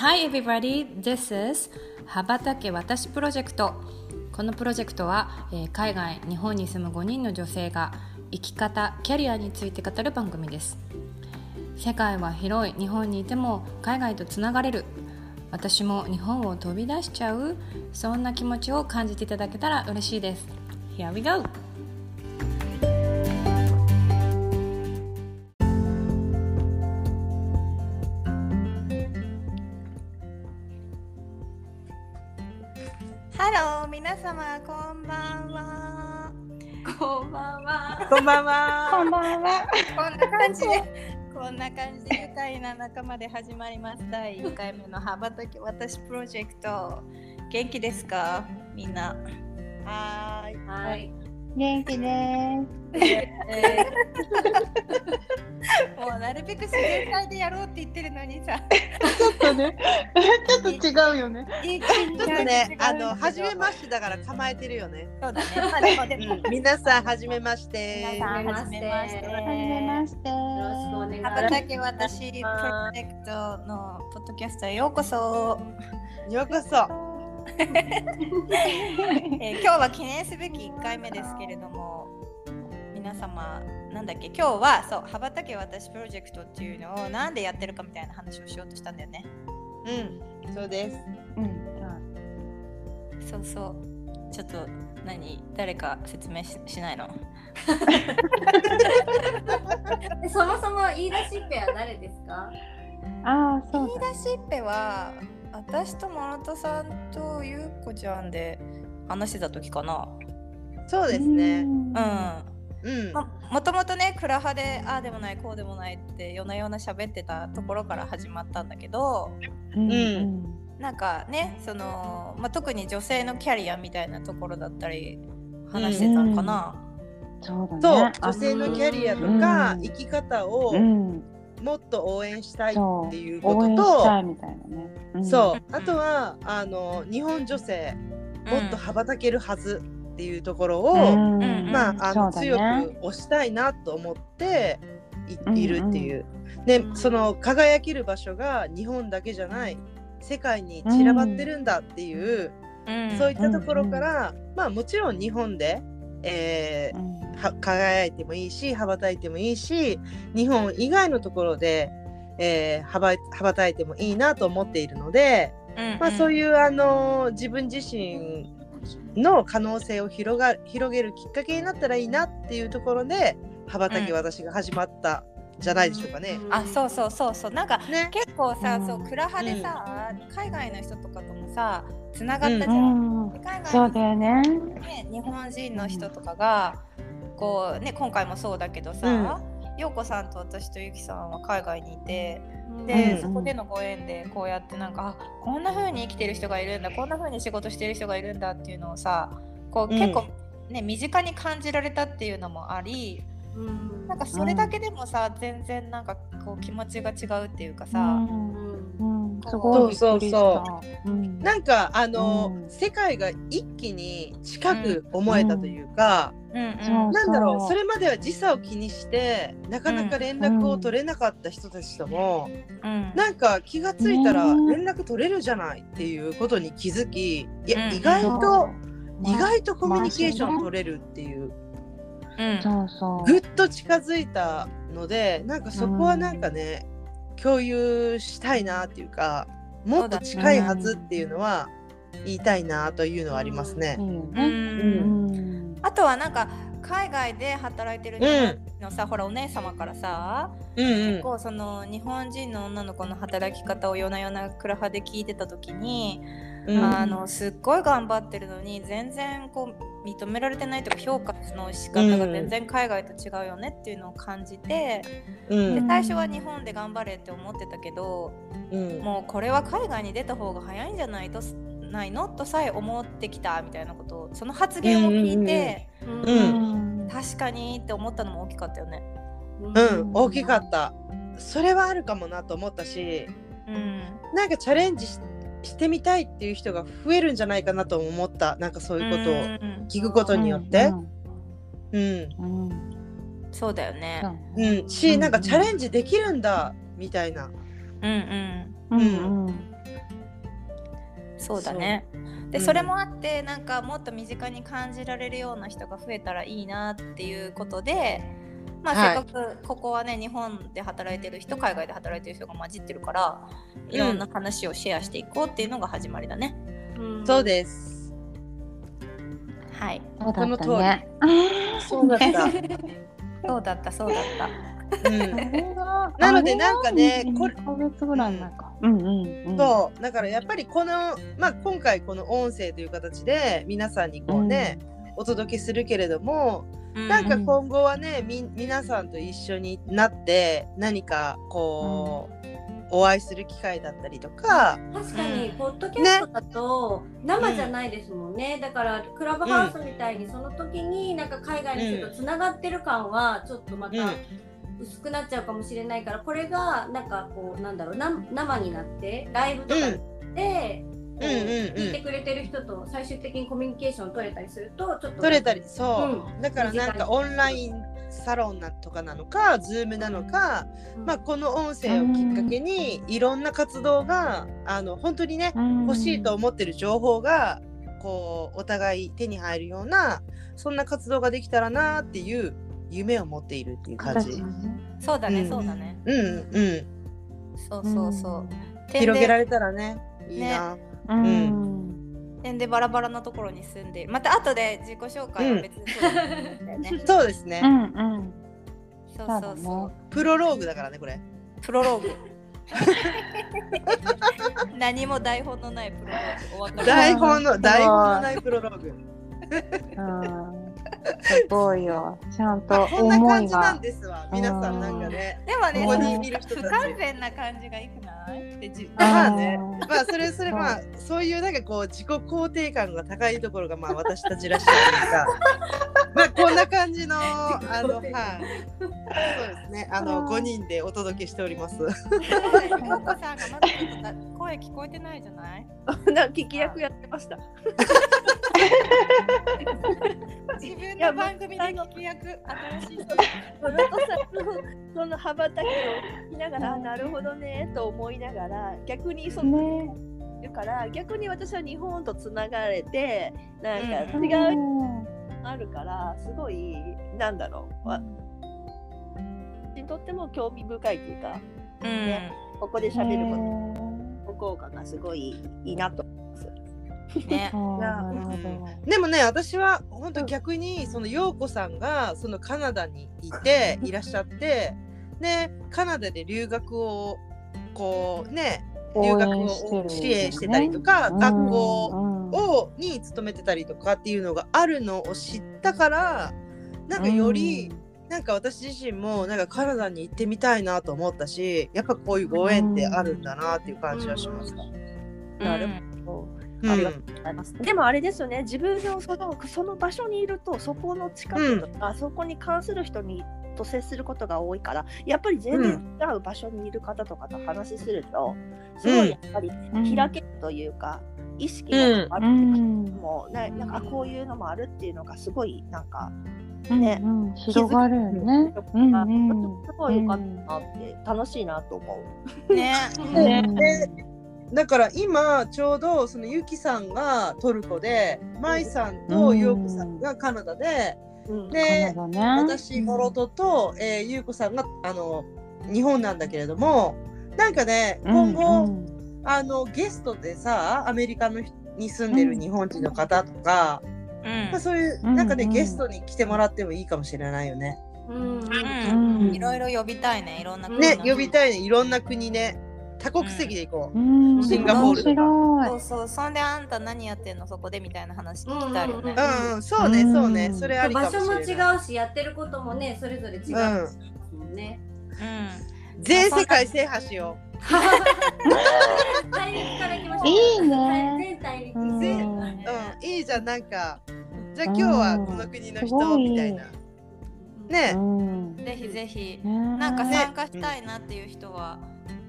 Hi everybody, this is 羽ばたけ私プロジェクトこのプロジェクトは、え海外日本に住む5人の女性が生き方キャリアについて語る番組です。世界は広い日本にいても海外とつながれる。私も日本を飛び出しちゃうそんな気持ちを感じていただけたら嬉しいです。Here we go! んばんはこんばんは。こんばんは。こんな感じでこんな感じで愉快な仲間で始まります第1回目の羽ばたき私プロジェクト元気ですか？みんなはーい。はい元気です。もうなるべく自然体でやろうって言ってるのにさちょっとね、ちょっと違うよね。ちょっとね、あの初めましてだから構えてるよね。そうだね皆さん初めまして。皆さんはじめましてはじめまして。よろしくお願いし羽ばたけ私プロジェクトのポッドキャストへようこそようこそ。えー今日は記念すべき1回目ですけれども皆様なんだっけ今日はそう羽ばたけ私プロジェクトっていうのをなんでやってるかみたいな話をしようとしたんだよね。うん、そうです。うん、そうそう。ちょっと何誰か説明ししないの？でそもそも言い出しっぺは誰ですか？ああ、そうだ。言い出しっぺは私とモノトさんとゆうこちゃんで話してた時かな。そうですね。うん。うん。もともとねクラハでああでもないこうでもないって夜な夜な喋ってたところから始まったんだけどうんうん。なんかねその、まあ、特に女性のキャリアみたいなところだったり話してたのかな、そうそうだね。、女性のキャリアとかうん。生き方をうん、もっと応援したいっていうことと、たいみたいなね。うん。そう。うん、あとはあの日本女性もっと羽ばたけるはずっていうところを、うん。うんまあ、あのね。強く推したいなと思っていいるっていう。でその輝ける場所が日本だけじゃない世界に散らばってるんだっていう、うん。そういったところから、まあもちろん日本で、えー輝いてもいいし羽ばたいてもいいし日本以外のところで、えー羽ば羽ばたいてもいいなと思っているので、まあ、そういいう、あの自分自身の可能性を広が広げるきっかけになったらいいなっていうところで羽ばたきうん。私が始まったんじゃないでしょうかね。あそうそうそうそうなんかね。結構さ、うん。そうクラハでさ、海外の人とかともさつながったじゃ。うんん。で海外のそうだよね。ね、日本人の人とかがこうね今回もそうだけどさ、陽子さんと私とゆきさんは海外にいてで、うん。そこでのご縁でこうやってなんかあこんな風に生きてる人がいるんだこんな風に仕事してる人がいるんだっていうのをさこううん。結構、ね身近に感じられたっていうのもありなんかそれだけでもさ、全然なんかこう気持ちが違うっていうかさ、うん、うん、すごいびっくりした。そう。うん。なんかあの、うん。世界が一気に近く思えたというか、うん。なんだろうそうそれまでは時差を気にしてなかなか連絡を取れなかった人たちとも、うん。なんか気がついたらうん。連絡取れるじゃないっていうことに気づきいや、うん。意外と、そう意外とコミュニケーショまあン取れるっていううん。そうそう。ぐっと近づいたのでなんかそこはなんかね、共有したいなっていうかもっと近いはずっていうのは言いたいなというのはありますね。あとはなんか海外で働いてる日本のさ、ほらお姉様からさ、うんうん。結構その日本人の女の子の働き方を夜な夜なクラハで聞いてた時に、うん。あのすっごい頑張ってるのに全然こう認められてないとか評価の仕方が全然海外と違うよねっていうのを感じて、うん。で最初は日本で頑張れって思ってたけどうん。もうこれは海外に出た方が早いんじゃないとないの？とさえ思ってきたみたいなことをその発言を聞いて、うん。確かにって思ったのも大きかったよね。うん、大きかった。それはあるかもなと思ったし、うん。なんかチャレンジししてみたいっていう人が増えるんじゃないかなとも思った。なんかそういうことをうん聞くことによって。うん。うん。うん。そうだよね。うん。し、なんかチャレンジできるんだみたいな。うんうん。うんうん。そうだね。で、うんそれもあってなんかもっと身近に感じられるような人が増えたらいいなっていうことで、まあ、はいせっかくここはね日本で働いてる人海外で働いてる人が混じってるからいろんな話をシェアしていこうっていうのが始まりだね。そうです。はい。そうだったね。そ うだった。そうだったそうだった。うん。なのでなんかねこれ月ぐらい前か。うんうんうん。そうだからやっぱりこの、まあ、今回この音声という形で皆さんにこうね、お届けするけれどもうなんか今後はねみ皆さんと一緒になって何かこう、お会いする機会だったりとか、確かに、うん。ポッドキャストだと生じゃないですもんね、だからクラブハウスみたいにその時になんか海外の人とつながってる感はちょっとまたうん。薄くなっちゃうかもしれないからこれがなんかこうなんだろうな生になってライブとかで、こううんうんうん。聞いてくれてる人と最終的にコミュニケーション取れたりするとちょっと取れたりそう、うだからなんかオンラインサロンなとかなのかズームなのか、まあ、この音声をきっかけにいろんな活動があの本当にね欲しいと思ってる情報がこうお互い手に入るようなそんな活動ができたらなっていう夢を持っているっていう感じ。そうだね、うん。そうだね。うんうん。そうそうそう。広げられたらねいいな。うん。点でバラバラなところに住んでまた後で自己紹介は別にそうだよね。そうですね、うんうん。そうそうだそうそう。ね。プロローグだからねこれ。プロローグ。何も台本のないプロローグ。お分かり台本のうん台本のないプロローグ。うん。すごいよ。ちゃんとこんな感じなんが。ですわ皆さんなんかね。でもね、ここにいる人たち不完全な感じがいくないってじまあねうんまあそれそれまあそういうなんかこう自己肯定感が高いところがまあ私たちらしいというか まあこんな感じのあのはい。そうですね。あの5人でお届けしております。声聞こえてないじゃないな聞き役やってました。自分の番組で聞き役新しい人その羽ばたきを聞きながら、あなるほどねと思いながら、逆にその、ね。いるから、逆に私は日本とつながれて、なんかうん。違ううん。あるから、すごい、なんだろう、わにとっても興味深いというか、うん。ここで喋ることの効果がすごいいいなと思います。ね。でもね私は本当逆にその陽子さんがそのカナダにいていらっしゃってでカナダで留学をこうね留学を支援してたりとか、学校をに勤めてたりとかっていうのがあるのを知ったからなんかより、なんか私自身もなんかカナダに行ってみたいなと思ったしやっぱこういうご縁ってあるんだなっていう感じはしました。なるほど。うん。ありがとうございます。でもあれですよね、自分のそのその場所にいると、そこの近くとか、そこに関する人にと接することが多いから、やっぱり全然違う場所にいる方とかと話しすると、すごいやっぱり開けるというか、意識が変わる。うん。もう、ね、なんかあこういうのもあるっていうのがすごいなんか、ね、うん、広がるよね。うんうん。すごい良かったなって、楽しいなと思う。ね。でうん。でだから今ちょうどそのゆきさんがトルコでまいさんとようこさんがカナダで、うんでね。私モロトと、えー、ゆうこさんがあの日本なんだけれどもなんかね今後、うん。あのゲストでさアメリカの人に住んでる日本人の方とか、うん。まあ、そういううんなんかね、うん。ゲストに来てもらってもいいかもしれないよね。うん。うん。うんいろいろ呼びたいねいろんな国のね呼びたいねいろんな国ね多国籍で行こう。うん、シンガポール。とか。そうそう。そんであんた何やってんのそこでみたいな話聞きたいよね。うん、うん、そうね、うんそうね、それありか場所もしれない。も違うしやってることもねそれぞれ違うもんね、うん。全世界制覇しよ大陸から行きましょう いいね全大陸うん。いいじゃん、なんか。じゃあ今日はこの国の人みたいな。ね、うん。ぜひぜひ。ね。なんか参加したいなっていう人は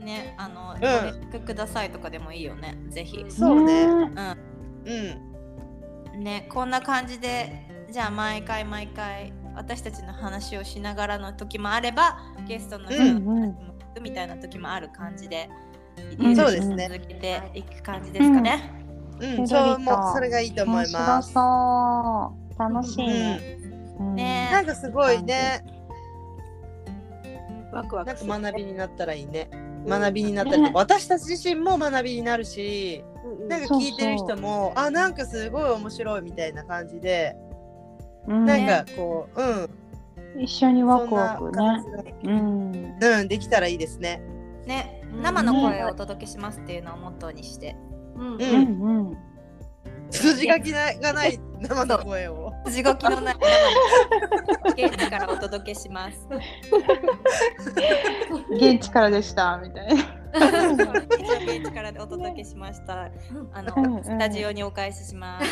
ねあのご連絡くださいとかでもいいよねぜひそうね。ねうん。ねこんな感じでじゃあ毎回毎回私たちの話をしながらの時もあればゲストの人の話も聞くみたいな時もある感じで、うんそうですね続けていく感じですかね。うん、ペロリとそうもうそれがいいと思います。そう。楽しいね。うんねなんかすごいね、ワクワなんクするか学びになったらいいね。学びになったりとか、私たち自身も学びになるし、なんか聞いてる人も、あ、なんかすごい面白いみたいな感じで、うん。なんかこう、うん、一緒にワクワクね。うん。うん、できたらいいですね。ね。うん。生の声をお届けしますっていうのをモットーにしてうん。ううんうん。筋書きながない生の声を。地獄のない 現地からお届けします。現地からでしたみたいな。現地からお届けしました。あの、うんうん。スタジオにお返しします。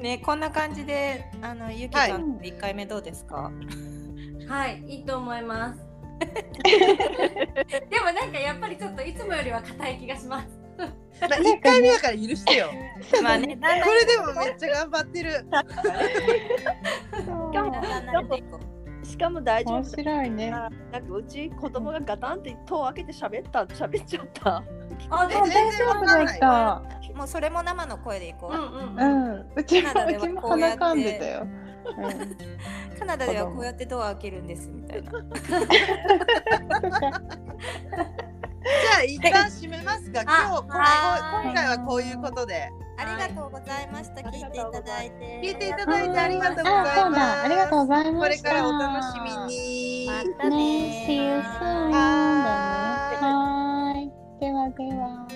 ねこんな感じであのゆきさん1回目どうですか、はい、いいと思います。でもなんかやっぱりちょっといつもよりは硬い気がします。まあ、一回目だから許してよ。まあね これでもめっちゃ頑張ってる。しかも大丈面夫白いね。なんかうち子供がガタンって戸を開けて喋った喋っちゃった。あ、でも全然わかんないできた。もうそれも生の声でいこう、うんうんうちもうちも鼻かんでたよ。カナダではこうやってドア開けるんですみたいなうん。じゃあ一旦締めますか。今日こはい今回はこういうことで。ありがとうございました聞いていただいて聞いていただいてありがとうございます。だ。ありがとうございこました。れからお楽しみに。またねね、See you soon だね。はーい。ではでは。